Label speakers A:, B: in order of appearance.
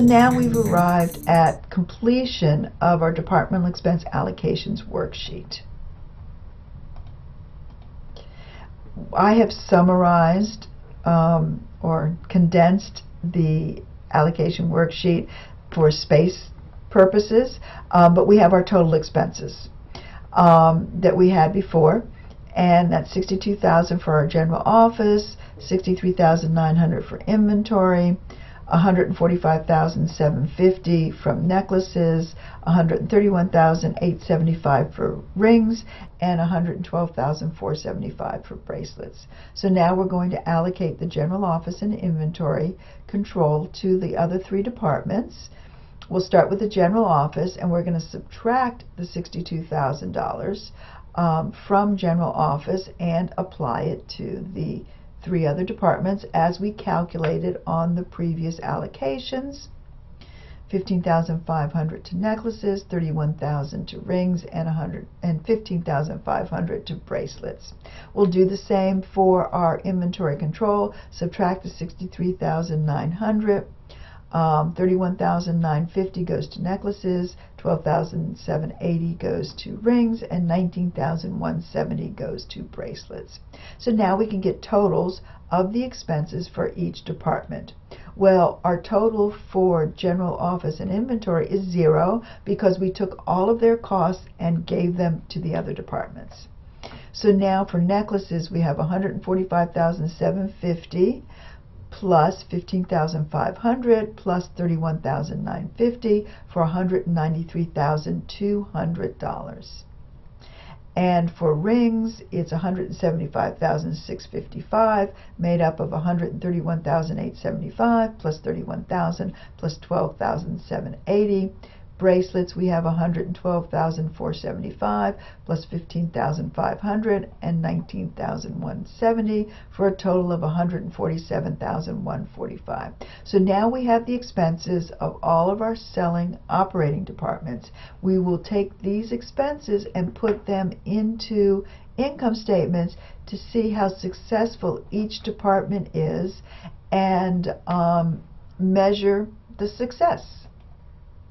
A: now we've arrived at completion of our departmental expense allocations worksheet. I have summarized um, or condensed the allocation worksheet for space purposes, um, but we have our total expenses um, that we had before, and that's 62,000 for our general office, 63,900 for inventory, 145,750 from necklaces, 131,875 for rings, and 112,475 for bracelets. So now we're going to allocate the general office and inventory control to the other three departments. We'll start with the general office, and we're going to subtract the $62,000 um, from general office and apply it to the three other departments as we calculated on the previous allocations. 15,500 to necklaces, 31,000 to rings, and 100 and 15,500 to bracelets. We'll do the same for our inventory control. Subtract the 63,900. Um, 31,950 goes to necklaces, 12,780 goes to rings, and 19,170 goes to bracelets. So now we can get totals of the expenses for each department. Well, our total for general office and inventory is zero because we took all of their costs and gave them to the other departments. So now for necklaces, we have 145,750 plus 15,500 plus 31,950 for $193,200. And for rings, it's 175,655 made up of 131,875 plus 31,000 plus 12,780 bracelets we have 112,475 plus 15,500 and 19,170 for a total of 147,145. So now we have the expenses of all of our selling operating departments. We will take these expenses and put them into income statements to see how successful each department is and um, measure the success.